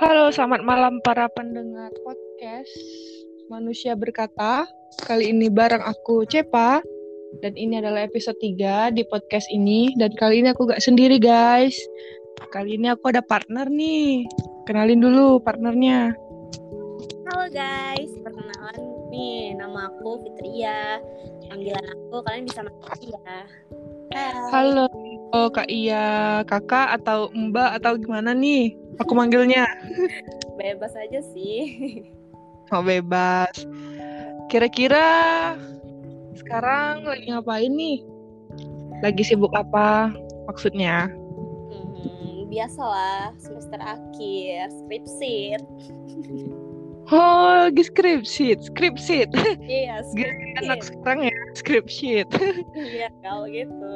Halo, selamat malam para pendengar podcast Manusia Berkata. Kali ini bareng aku Cepa dan ini adalah episode 3 di podcast ini dan kali ini aku gak sendiri guys. Kali ini aku ada partner nih. Kenalin dulu partnernya. Halo guys, perkenalan nih nama aku Fitria. Panggilan aku kalian bisa manggil ya. Hai. Halo, oh, Kak Iya, kakak atau mbak atau gimana nih? Aku manggilnya. Bebas aja sih. Mau bebas. Kira-kira sekarang lagi ngapain nih? Lagi sibuk apa maksudnya? Hmm, biasalah semester akhir, skripsi. Oh, lagi skripsi, skripsi. Iya, Anak skripsi. sekarang ya, skripsi. Iya, kalau gitu.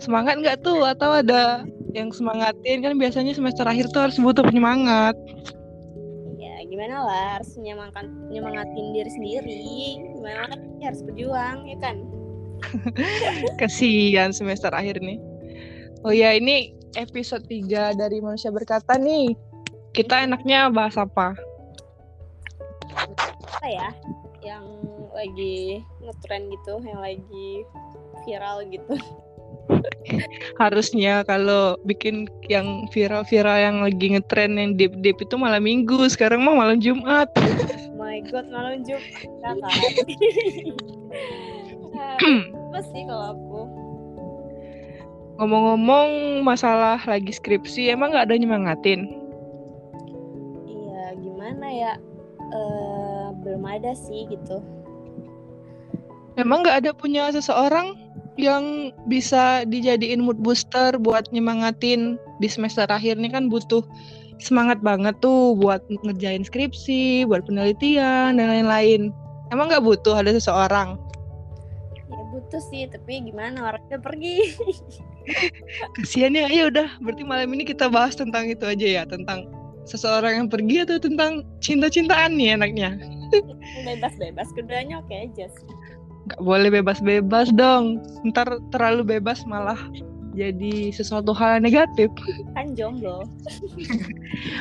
Semangat nggak tuh? Atau ada yang semangatin? Kan biasanya semester akhir tuh harus butuh penyemangat. Ya, gimana lah harus nyemangat nyemangatin diri sendiri. Gimana lagi harus berjuang, ya kan? Kasihan semester akhir nih. Oh ya, ini episode 3 dari Manusia Berkata nih. Kita enaknya bahas apa? Apa ya? Yang lagi ngetren gitu, yang lagi viral gitu. Harusnya kalau bikin yang viral-viral yang lagi ngetren yang deep-deep itu malam minggu. Sekarang mah malam Jumat. Oh my god, malam Jumat apa sih kalau aku? Ngomong-ngomong masalah lagi skripsi, emang nggak ada nyemangatin? Iya, gimana ya? Eh, belum ada sih gitu. Emang nggak ada punya seseorang yang bisa dijadiin mood booster buat nyemangatin di semester akhir nih kan butuh semangat banget tuh buat ngerjain skripsi, buat penelitian dan lain-lain. Emang nggak butuh ada seseorang? Ya butuh sih, tapi gimana orangnya pergi? Kasian ya, ya udah. Berarti malam ini kita bahas tentang itu aja ya, tentang seseorang yang pergi atau tentang cinta-cintaan nih enaknya. Bebas-bebas, keduanya oke aja sih. Nggak boleh bebas-bebas dong. Ntar terlalu bebas malah jadi sesuatu hal yang negatif. Kan jomblo.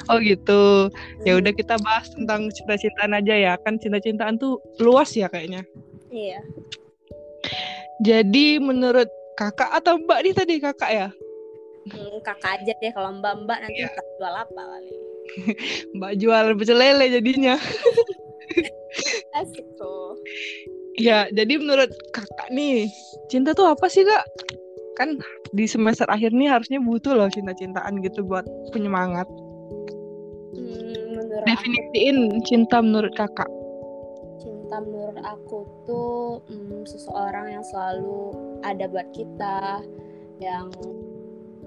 Oh gitu. Ya udah kita bahas tentang cinta-cintaan aja ya. Kan cinta-cintaan tuh luas ya kayaknya. Iya. Jadi menurut kakak atau mbak nih tadi kakak ya? Hmm, kakak aja deh kalau mbak-mbak nanti Iya. entah jual apa kali. Mbak jual pecel lele jadinya. Ya, jadi menurut kakak nih, cinta tuh apa sih kak? Kan di semester akhir nih harusnya butuh loh cinta-cintaan gitu buat penyemangat. Hmm, menurut aku Definisiin cinta menurut kakak. cinta menurut aku tuh mm, seseorang yang selalu ada buat kita yang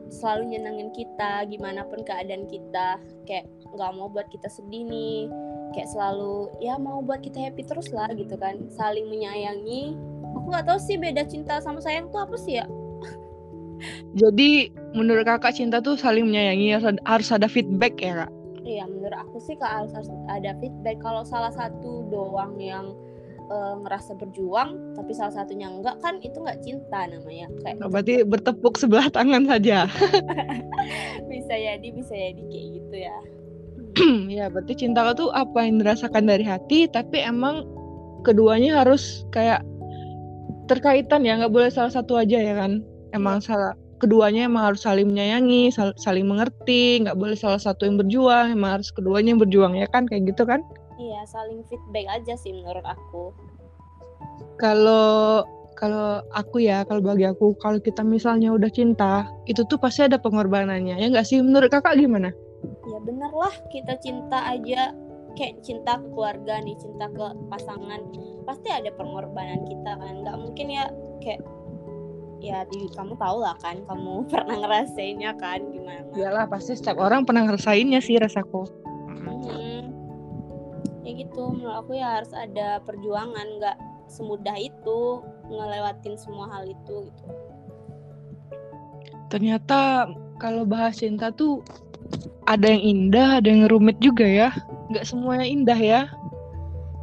selalu nyenengin kita gimana pun keadaan kita kayak nggak mau buat kita sedih nih kayak selalu ya mau buat kita happy terus lah gitu kan saling menyayangi aku nggak tahu sih beda cinta sama sayang tuh apa sih ya Jadi menurut kakak cinta tuh saling menyayangi harus ada, feedback ya kak. Iya, menurut aku sih kak harus, harus ada feedback. Kalau salah satu doang yang eh, ngerasa berjuang, tapi salah satunya enggak kan itu nggak cinta namanya. Kayak Nah, berarti bertepuk sebelah tangan saja. bisa jadi, bisa jadi kayak gitu ya. ya berarti cinta tuh apa yang dirasakan dari hati, tapi emang keduanya harus kayak terkaitan ya, nggak boleh salah satu aja ya kan. Emang salah keduanya emang harus saling menyayangi, sal- saling mengerti, nggak boleh salah satu yang berjuang, emang harus keduanya yang berjuang ya kan, kayak gitu kan. Iya, saling feedback aja sih menurut aku. Kalau kalau aku ya, kalau bagi aku, kalau kita misalnya udah cinta, itu tuh pasti ada pengorbanannya. Ya nggak sih? Menurut kakak gimana? Ya bener lah, kita cinta aja kayak cinta ke keluarga nih, cinta ke pasangan, pasti ada pengorbanan kita kan. Nggak mungkin ya kayak ya di kamu tau lah kan, kamu pernah ngerasainnya kan gimana? Iyalah, pasti setiap orang pernah ngerasainnya sih rasaku. Mhm. Ya gitu, menurut aku ya harus ada perjuangan, nggak semudah itu ngelewatin semua hal itu gitu. Ternyata kalau bahas cinta tuh ada yang indah, ada yang rumit juga ya. Nggak semuanya indah ya.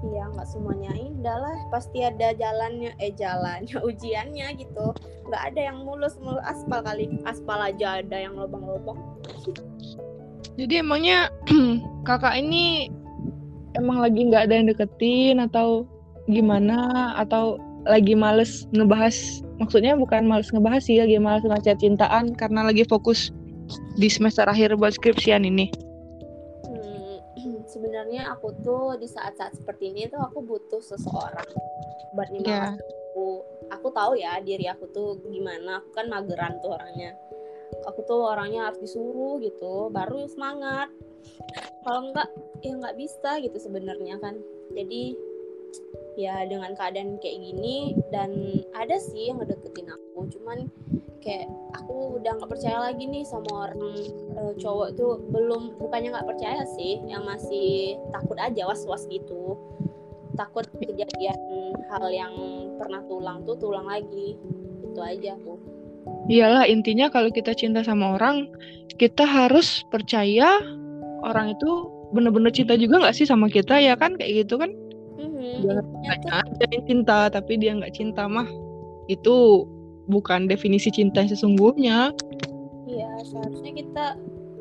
Iya, nggak semuanya indah lah. Pasti ada jalannya, eh jalannya, ujiannya gitu. Nggak ada yang mulus mulus aspal kali. Aspal aja ada yang lubang-lubang. Jadi emangnya kakak ini emang lagi nggak ada yang deketin atau gimana atau lagi males ngebahas maksudnya bukan males ngebahas sih lagi males ngaca cintaan karena lagi fokus di semester akhir buat skripsian ini Hmm, sebenarnya aku tuh di saat-saat seperti ini tuh aku butuh seseorang buat ya nyemangat aku. Aku tahu ya diri aku tuh gimana. Aku kan mageran tuh orangnya. Aku tuh orangnya harus disuruh gitu, baru semangat. Kalau enggak ya nggak bisa gitu sebenarnya kan. Jadi ya dengan keadaan kayak gini dan ada sih yang ngedeketin aku, cuman kayak aku udah nggak percaya lagi nih sama orang eh, cowok tuh. Belum bukannya nggak percaya sih yang masih takut aja was was gitu. Takut kejadian hal yang pernah tulang tuh tulang lagi itu aja aku. Iyalah intinya kalau kita cinta sama orang kita harus percaya orang itu bener-bener cinta juga nggak sih sama kita ya kan? Kayak gitu kan? Mhm, jangan yang cinta tapi dia nggak cinta mah itu bukan definisi cinta yang sesungguhnya Iya, seharusnya kita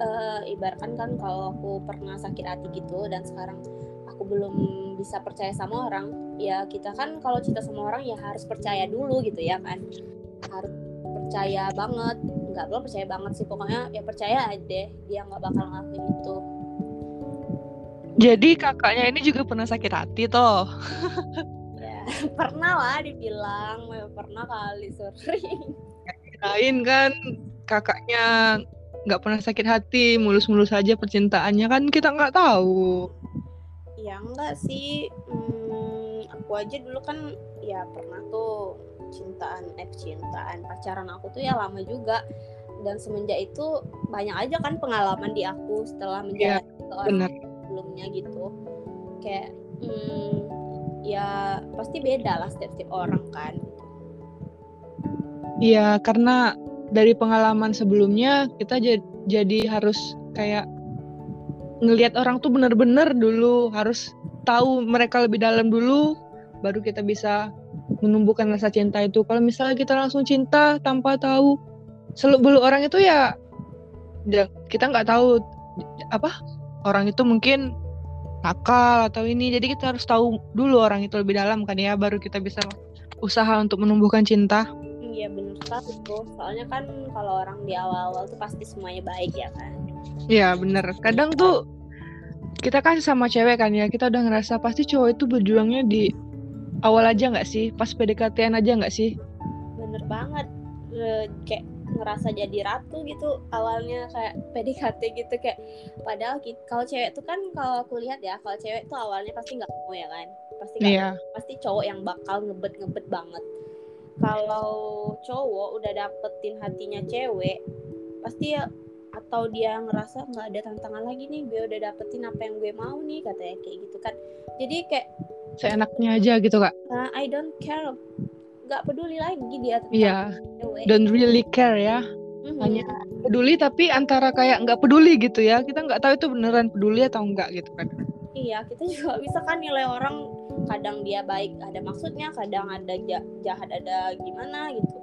eh, ibaratkan kan kalau aku pernah sakit hati gitu dan sekarang aku belum bisa percaya sama orang, ya kita kan kalau cinta sama orang ya harus percaya dulu gitu ya kan. Harus percaya banget, nggak perlu percaya banget sih pokoknya ya percaya aja deh dia nggak bakal ngelakuin itu. jadi kakaknya ini juga pernah sakit hati toh pernah lah dibilang, ya, pernah kali sering. lain kan kakaknya nggak pernah sakit hati mulus-mulus aja percintaannya kan kita nggak tahu. Ya enggak sih, hmm, aku aja dulu kan ya pernah tuh cintaan, eh cintaan pacaran aku tuh ya lama juga. Dan semenjak itu banyak aja kan pengalaman di aku setelah Iya, menjalani ke orang benar. sebelumnya gitu. Kayak hmm, ya pasti beda lah setiap-setiap orang kan Iya karena dari pengalaman sebelumnya kita ja- jadi harus kayak ngelihat orang tuh bener-bener dulu harus tahu mereka lebih dalam dulu baru kita bisa menumbuhkan rasa cinta itu. Kalau misalnya kita langsung cinta tanpa tahu seluk beluk orang itu ya kita nggak tahu apa orang itu mungkin nakal atau ini jadi kita harus tahu dulu orang itu lebih dalam kan ya baru kita bisa usaha untuk menumbuhkan cinta iya bener sekali tuh soalnya kan kalau orang di awal-awal tuh pasti semuanya baik ya kan Iya bener. Kadang tuh kita kan sama cewek kan ya, kita udah ngerasa pasti cowok itu berjuangnya di awal aja nggak sih? Pas PDKT-an aja nggak sih? bener banget Eh, kayak ngerasa jadi ratu gitu awalnya kayak PDKT gitu kayak padahal kalau cewek tuh kan kalau aku lihat ya kalau cewek tuh awalnya pasti nggak mau ya kan pasti nggak Iya. pasti cowok yang bakal ngebet ngebet banget kalau cowok udah dapetin hatinya cewek pasti ya atau dia ngerasa nggak ada tantangan lagi nih gue udah dapetin apa yang gue mau nih katanya kayak gitu kan jadi kayak Seenaknya aja gitu kak. "Nah, I don't care nggak peduli lagi dia tentang Iya. cewek Don't really care ya. Mhm. Hanya peduli tapi antara kayak nggak peduli gitu ya. Kita nggak tahu itu beneran peduli atau enggak gitu kan. Iya, kita juga bisa kan nilai orang kadang dia baik ada maksudnya, kadang ada ja- jahat ada gimana gitu.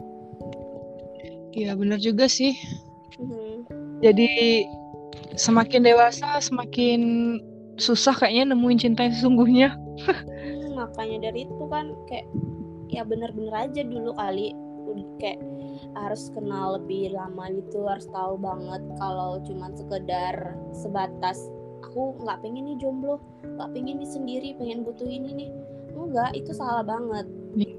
Iya bener juga sih. Mhm. Jadi semakin dewasa semakin susah kayaknya nemuin cinta yang sesungguhnya. Hmm, makanya dari itu kan kayak ya bener-bener aja dulu kali Udah kayak harus kenal lebih lama gitu, harus tahu banget kalau cuman sekedar sebatas aku nggak pengen nih jomblo, nggak pengen nih sendiri, pengen butuh ini nih. Enggak, itu salah banget. Iya.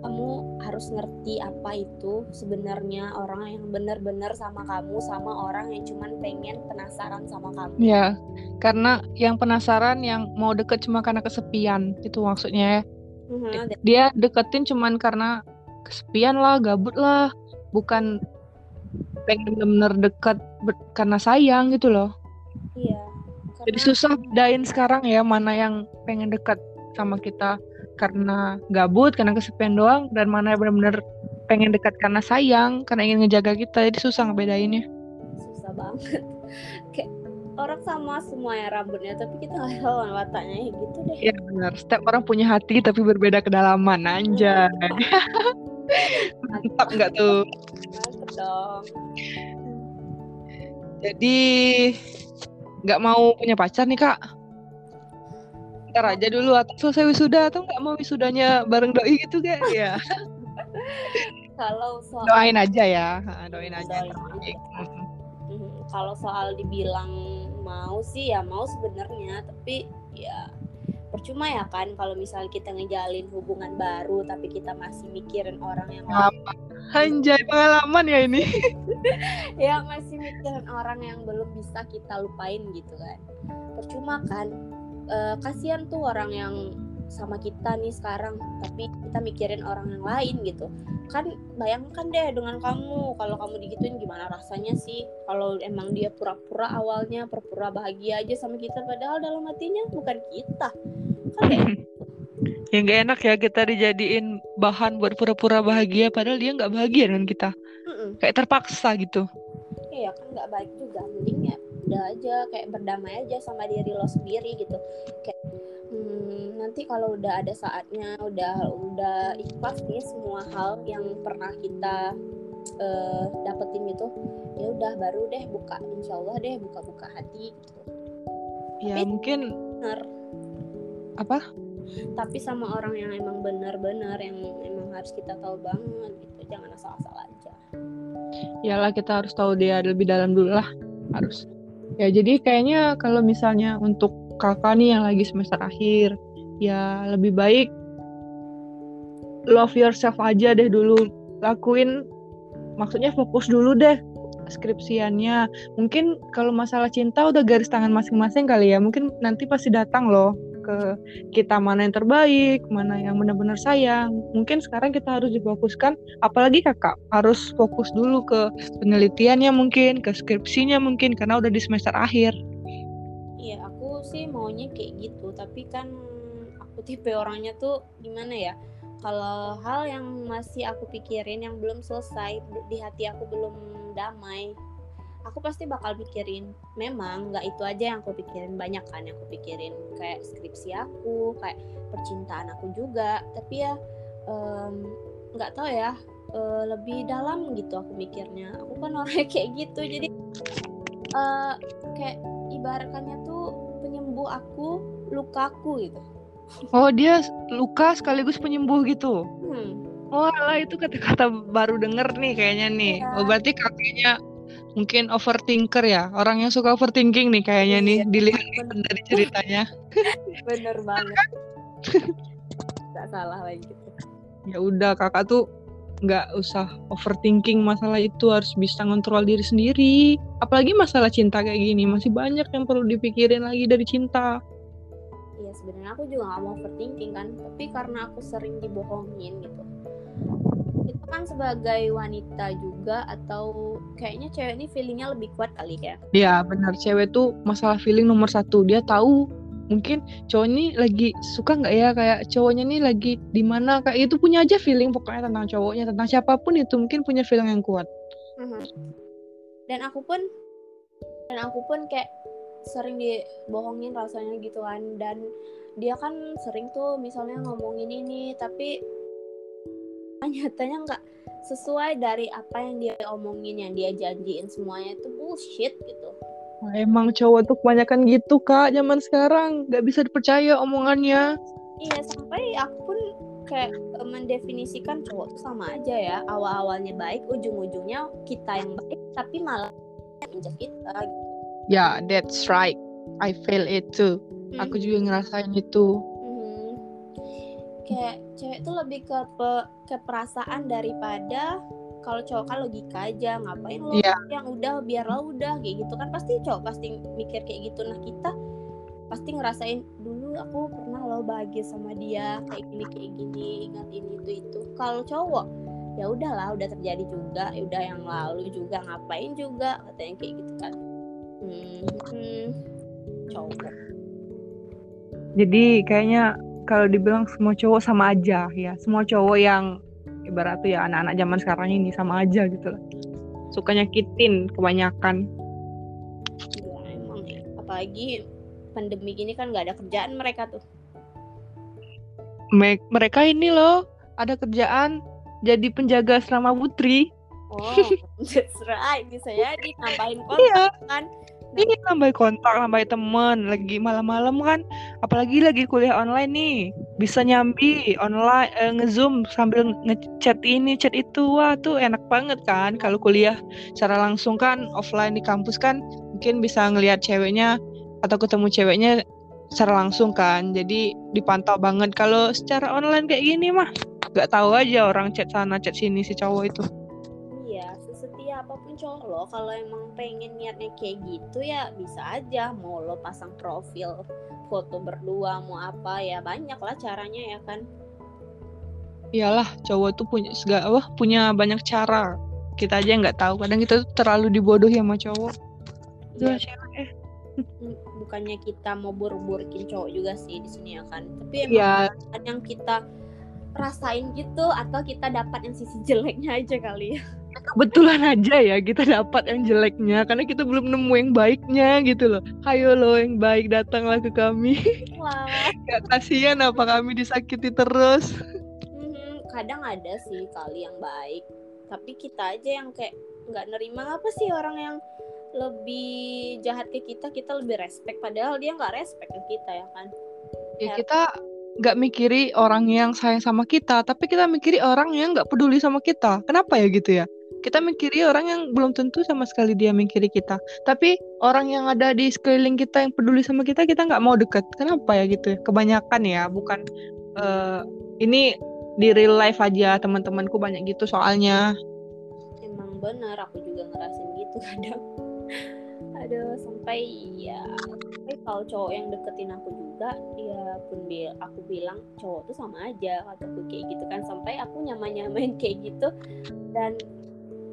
Kamu harus ngerti apa itu sebenarnya orang yang bener-bener sama kamu sama orang yang cuman pengen penasaran sama kamu. Ya, karena yang penasaran yang mau deket cuma karena kesepian itu maksudnya ya. Dan- dia deketin cuman karena kesepian lah, gabut lah, bukan pengen bener-bener deket ber- karena sayang gitu loh. Iya. Jadi karena- susah bedain sekarang ya mana yang pengen dekat sama kita karena gabut, karena kesepian doang, dan mana yang bener-bener pengen dekat karena sayang, karena ingin ngejaga kita. Jadi susah ngebedainnya. susah banget kayak orang sama semua ya rambutnya tapi kita nggak tahu wataknya ya gitu deh Iya benar. Setiap orang punya hati tapi berbeda kedalaman. Anjay. Mantap nggak tuh? mantep dong Jadi nggak mau punya pacar nih kak? Ntar aja dulu atau selesai wisuda atau nggak mau wisudanya bareng doi gitu gak? Ya. Kalau soal Doain aja ya, doain aja. Doain aja. Kalau soal dibilang mau sih ya mau sebenarnya, tapi ya percuma ya kan kalau misalnya kita ngejalin hubungan baru tapi kita masih mikirin orang yang lain? Anjay pengalaman ya ini. ya masih mikirin orang yang belum bisa kita lupain gitu kan percuma kan Eh, kasihan tuh orang yang sama kita nih sekarang tapi kita mikirin orang yang lain gitu. Kan bayangkan deh dengan kamu kalau kamu digituin gimana rasanya sih? Kalau emang dia pura-pura awalnya pura-pura bahagia aja sama kita padahal dalam hatinya bukan kita. Kan kayak Ya nggak enak ya kita dijadiin bahan buat pura-pura bahagia padahal dia nggak bahagia dengan kita. "Mm-mm, Kayak terpaksa gitu. iya kan nggak baik juga. Mending ya udah aja kayak berdamai aja sama diri lo sendiri gitu. Kayak hmm, nanti kalau udah ada saatnya udah udah ikhlas nih semua hal yang pernah kita eh, dapetin gitu ya udah baru deh buka insya Allah deh buka-buka hati gitu Ya Tapi- mungkin bener apa? tapi sama orang yang emang benar-benar yang emang harus kita tahu banget gitu jangan asal-asal aja Yalah kita harus tahu dia lebih dalam dulu lah harus. Ya jadi kayaknya kalau misalnya untuk kakak nih yang lagi semester akhir. Ya lebih baik love yourself aja deh dulu. Lakuin maksudnya fokus dulu deh skripsiannya. Mungkin kalau masalah cinta udah garis tangan masing-masing kali ya. Mungkin nanti pasti datang loh ke kita mana yang terbaik mana yang benar-benar sayang. Mungkin sekarang kita harus difokuskan apalagi kakak harus fokus dulu ke penelitiannya mungkin ke skripsinya mungkin karena udah di semester akhir sih maunya kayak gitu, tapi kan aku tipe orangnya tuh gimana ya? Kalau hal yang masih aku pikirin yang belum selesai di hati aku belum damai, aku pasti bakal pikirin. Memang nggak itu aja yang aku pikirin, banyak kan yang aku pikirin kayak skripsi aku, kayak percintaan aku juga. Tapi ya nggak tahu ya, eh, lebih dalam gitu aku mikirnya. Aku kan orangnya kayak gitu, jadi eh, kayak ibaratkannya tuh penyembuh aku lukaku gitu. oh dia luka sekaligus penyembuh gitu Hmm. Oh alah itu kata-kata baru denger nih kayaknya nih. Iya. Oh berarti kakaknya mungkin overthinker ya. Orang yang suka overthinking nih kayaknya nih Iya. dilihat Bener, dari ceritanya. bener banget. Gak salah lagi gitu. Ya udah kakak tuh nggak usah overthinking masalah itu harus bisa ngontrol diri sendiri. Apalagi masalah cinta kayak gini masih banyak yang perlu dipikirin lagi dari cinta. Iya sebenarnya aku juga gak mau overthinking kan, tapi karena aku sering dibohongin gitu. Itu kan sebagai wanita juga atau kayaknya cewek ini feelingnya lebih kuat kali ya. Ya benar cewek tuh masalah feeling nomor satu dia tahu mungkin cowok ini lagi suka nggak ya? Kayak cowoknya nih lagi di mana? Kayak itu punya aja feeling pokoknya tentang cowoknya tentang siapa pun itu mungkin punya feeling yang kuat. Mhm. Dan aku pun dan aku pun kayak sering dibohongin rasanya gitu kan. Dan dia kan sering tuh misalnya ngomongin ini tapi nyatanya nggak sesuai dari apa yang dia omongin yang dia janjiin semuanya itu bullshit gitu emang cowok tuh kebanyakan gitu kak zaman sekarang. Nggak bisa dipercaya omongannya. Iya sampai aku pun kayak eh, mendefinisikan cowok tuh sama aja ya. Awal-awalnya baik ujung-ujungnya kita yang baik tapi malah injak kita gitu. ya that's right. I feel it too. Aku juga ngerasain itu. Mhm. kayak cewek tuh lebih ke pe- ke perasaan daripada kalau cowok kan logika aja ngapain lo Iya. yang udah biar lo udah kayak gitu kan. Pasti cowok pasti mikir kayak gitu. Nah kita pasti ngerasain dulu aku pernah lo bahagia sama dia kayak gini kayak gini ingat ini itu itu. Kalau cowok ya udahlah udah terjadi juga ya udah yang lalu juga ngapain juga katanya kayak gitu kan. Hmm, hmm. cowok. Jadi kayaknya kalau dibilang semua cowok sama aja ya. Semua cowok yang ibarat tuh ya anak-anak zaman sekarang ini sama aja gitu lah suka nyakitin kebanyakan Ya, emang ya. apalagi pandemi gini kan nggak ada kerjaan mereka tuh Me- mereka ini loh ada kerjaan jadi penjaga asrama putri Oh, that's right. Bisa jadi nambahin kontak Iya. kan. Ini nambah kontak, nambah temen Lagi malam-malam kan. Apalagi lagi kuliah online nih. Bisa nyambi online eh, Ngezoom sambil ngechat ini, chat itu. Wah tuh enak banget kan Kalau kuliah secara langsung kan Offline di kampus kan. Mungkin bisa ngelihat ceweknya Atau ketemu ceweknya secara langsung kan. Jadi dipantau banget. Kalau secara online kayak gini mah Gak tahu aja orang chat sana chat sini si cowok itu apa pun cowok lo kalau emang pengen niatnya kayak gitu ya bisa aja mau lo pasang profil foto berdua mau apa ya banyak lah caranya ya kan. Iyalah, cowok tuh punya segala wah, punya banyak cara. Kita aja nggak tahu. Kadang kita tuh terlalu dibodohi sama cowok. Udah, cewek, eh. bukannya kita mau buru-burukin cowok juga sih di sini ya kan. Tapi emang ada yang kita rasain gitu atau kita dapat yang sisi jeleknya aja kali ya. Kebetulan aja ya kita dapat yang jeleknya karena kita belum nemu yang baiknya gitu loh. Hayo lo yang baik datanglah ke kami. Gak kasihan apa kami disakiti terus. mhm, kadang ada sih kali yang baik, tapi kita aja yang kayak nggak nerima apa sih orang yang lebih jahat ke kita kita lebih respect padahal dia nggak respect ke kita ya kan Ya kita nggak mikiri orang yang sayang sama kita, tapi kita mikiri orang yang nggak peduli sama kita. Kenapa ya gitu ya? Kita mikiri orang yang belum tentu sama sekali dia mikiri kita. Tapi orang yang ada di sekeliling kita yang peduli sama kita, kita nggak mau deket. Kenapa ya gitu ya? Kebanyakan ya, bukan eh, ini di real life aja teman-temanku banyak gitu soalnya. emang benar aku juga ngerasin gitu kadang aduh sampai ya sampai kalau cowok yang deketin aku juga ya pun bil aku bilang cowok tuh sama aja kataku kayak gitu kan sampai aku nyaman nyamain kayak gitu dan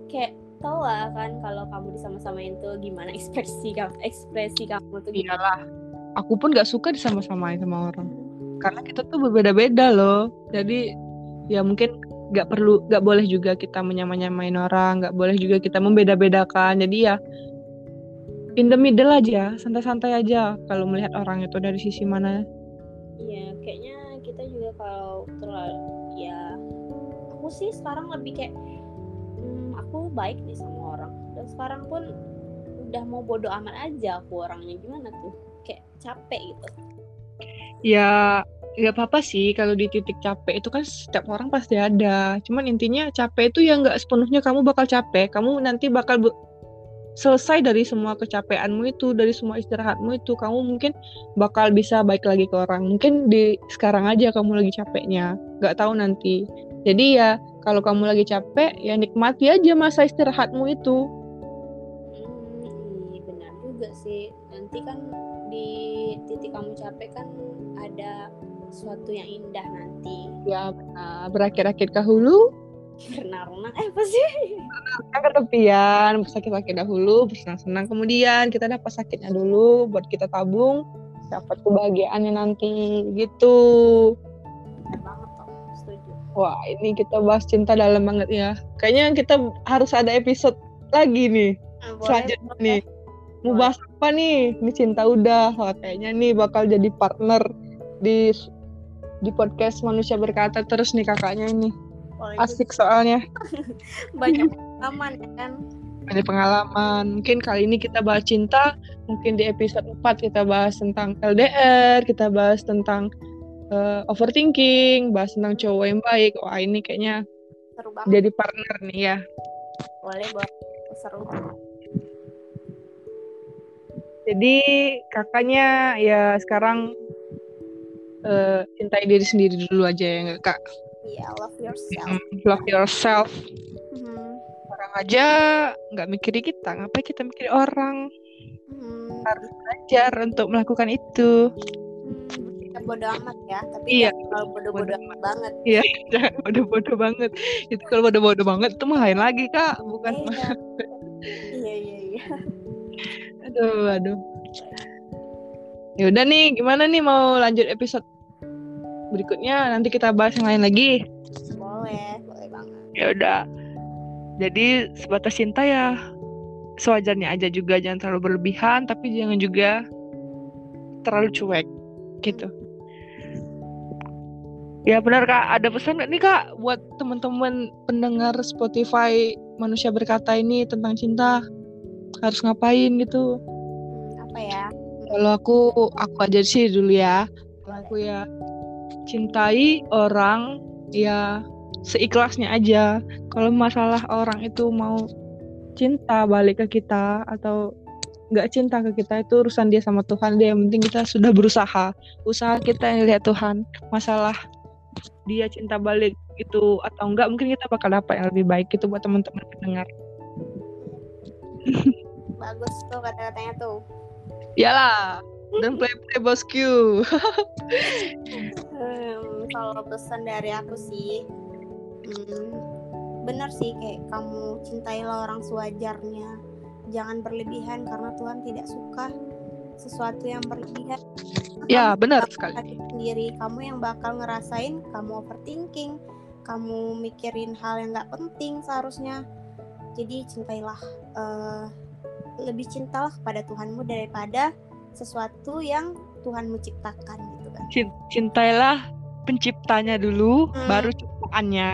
kayak tau lah kan kalau kamu disama-samain tuh gimana ekspresi kamu ekspresi kamu tuh gimana Iyalah. Aku pun nggak suka disama-samain sama orang. Karena kita tuh berbeda-beda loh. Jadi ya mungkin nggak perlu nggak boleh juga kita menyamai-nyamain orang nggak boleh juga kita membeda-bedakan jadi ya in the middle aja santai-santai aja kalau melihat orang itu dari sisi mana Iya, kayaknya kita juga kalau terlalu ya aku sih sekarang lebih kayak hmm, aku baik nih sama orang. Dan sekarang pun udah mau bodo amat aja aku orangnya. Gimana tuh? Kayak capek gitu. ya nggak apa-apa sih kalau di titik capek itu kan setiap orang pasti ada. Cuman intinya capek itu ya nggak sepenuhnya kamu bakal capek. Kamu nanti bakal selesai dari semua kecapeanmu itu dari semua istirahatmu itu. Kamu mungkin bakal bisa baik lagi ke orang. Mungkin di sekarang aja kamu lagi capeknya. Nggak tahu nanti. Jadi ya kalau kamu lagi capek ya nikmati aja masa istirahatmu itu Hmm, iya benar juga sih. Nanti kan di titik kamu capek kan ada sesuatu yang indah nanti. ya benar berakhir-akhir ke hulu eh apa sih? Kita ke tepian, sakit-sakit dahulu, bersenang-senang kemudian kita dapat sakitnya dulu buat kita tabung, dapat kebahagiaannya nanti gitu. Wah, ini kita bahas cinta dalam banget ya. Kayaknya kita harus ada episode lagi nih Ah, boleh, selanjutnya boleh. nih. Mau Boleh. bahas apa nih? Ini cinta udah. Wah, kayaknya nih bakal jadi partner di di podcast manusia berkata terus nih kakaknya ini. Boleh Asik soalnya. banyak pengalaman ya kan. banyak pengalaman. Mungkin kali ini kita bahas cinta, mungkin di episode 4 kita bahas tentang LDR, kita bahas tentang eh, overthinking, bahas tentang cowok yang baik. Wah, ini kayaknya Seru banget. jadi partner nih ya. Boleh, boleh. Seru. Jadi kakaknya ya sekarang eh, cintai diri sendiri dulu aja ya nggak, Kak. Iya, love yourself. Mm, Love yourself. Mhm. Orang aja nggak mikirin kita, ngapain kita mikirin orang? Mhm. Harus belajar untuk melakukan itu. Hmm, kita bodo amat ya, tapi Iya. terlalu bodo-bodo Bodo amat banget. Jangan bodoh-bodoh banget. Itu kalau bodoh-bodoh banget itu mah lain lagi, Kak. Bukan Iya. iya, iya, iya. Aduh, aduh. Ya udah nih, gimana nih mau lanjut episode berikutnya? Nanti kita bahas yang lain lagi. Boleh, boleh banget. Ya udah. Jadi sebatas cinta ya sewajarnya aja juga jangan terlalu berlebihan tapi jangan juga terlalu cuek gitu. Ya benar Kak, ada pesan nggak nih Kak buat teman-teman pendengar Spotify manusia berkata ini tentang cinta? Harus ngapain gitu? Apa ya? kalau aku aku aja sih dulu ya. Kalau aku ya cintai orang ya seikhlasnya aja. Kalau masalah orang itu mau cinta balik ke kita atau nggak cinta ke kita itu urusan dia sama Tuhan. Dia yang penting kita sudah berusaha. Usaha kita yang lihat Tuhan. Masalah dia cinta balik itu atau enggak mungkin kita bakal dapat yang lebih baik itu buat teman-teman pendengar. Bagus tuh kata-katanya tuh. Yalah dan play play bosku Hmm, kalau pesan dari aku sih, hmm, benar sih kayak kamu cintailah orang sewajarnya, jangan berlebihan karena Tuhan tidak suka sesuatu yang berlebihan. ya Kamu benar sekali sendiri, kamu yang bakal ngerasain, kamu overthinking, kamu mikirin hal yang nggak penting seharusnya. Jadi cintailah, eh, lebih cintalah kepada Tuhanmu daripada sesuatu yang Tuhanmu ciptakan gitu kan. Cin- cintailah penciptanya dulu Hmm. baru ciptaannya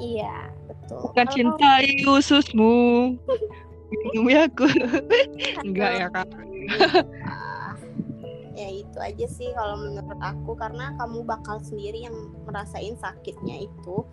Iya, betul. bukan Kalau- cintai ususmu minum ya aku enggak ya kak ya itu aja sih kalau menurut aku karena kamu bakal sendiri yang merasain sakitnya itu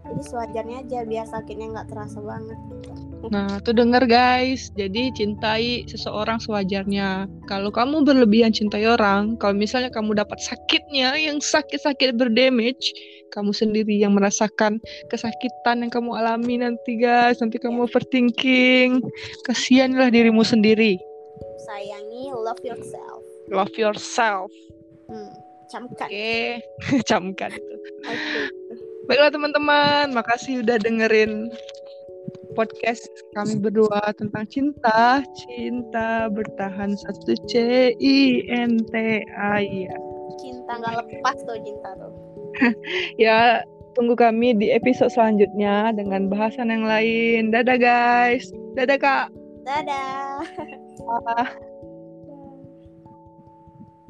jadi sewajarnya aja biar sakitnya nggak terasa banget gitu. Nah, tuh denger guys. Jadi cintai seseorang sewajarnya. Kalau kamu berlebihan cintai orang, kalau misalnya kamu dapat sakitnya yang sakit-sakit berdamage, kamu sendiri yang merasakan kesakitan yang kamu alami nanti guys. Nanti kamu overthinking. Kasihanlah dirimu sendiri. Love yourself Love yourself. hmm, camkan Oke, camkan itu. Oke. Baiklah teman-teman, makasih udah dengerin podcast kami berdua tentang cinta. Cinta bertahan satu C I N T A ya. cinta nggak lepas tuh cinta tuh Ya, tunggu kami di episode selanjutnya dengan bahasan yang lain. Dadah guys. Dadah Kak. dadah Ah.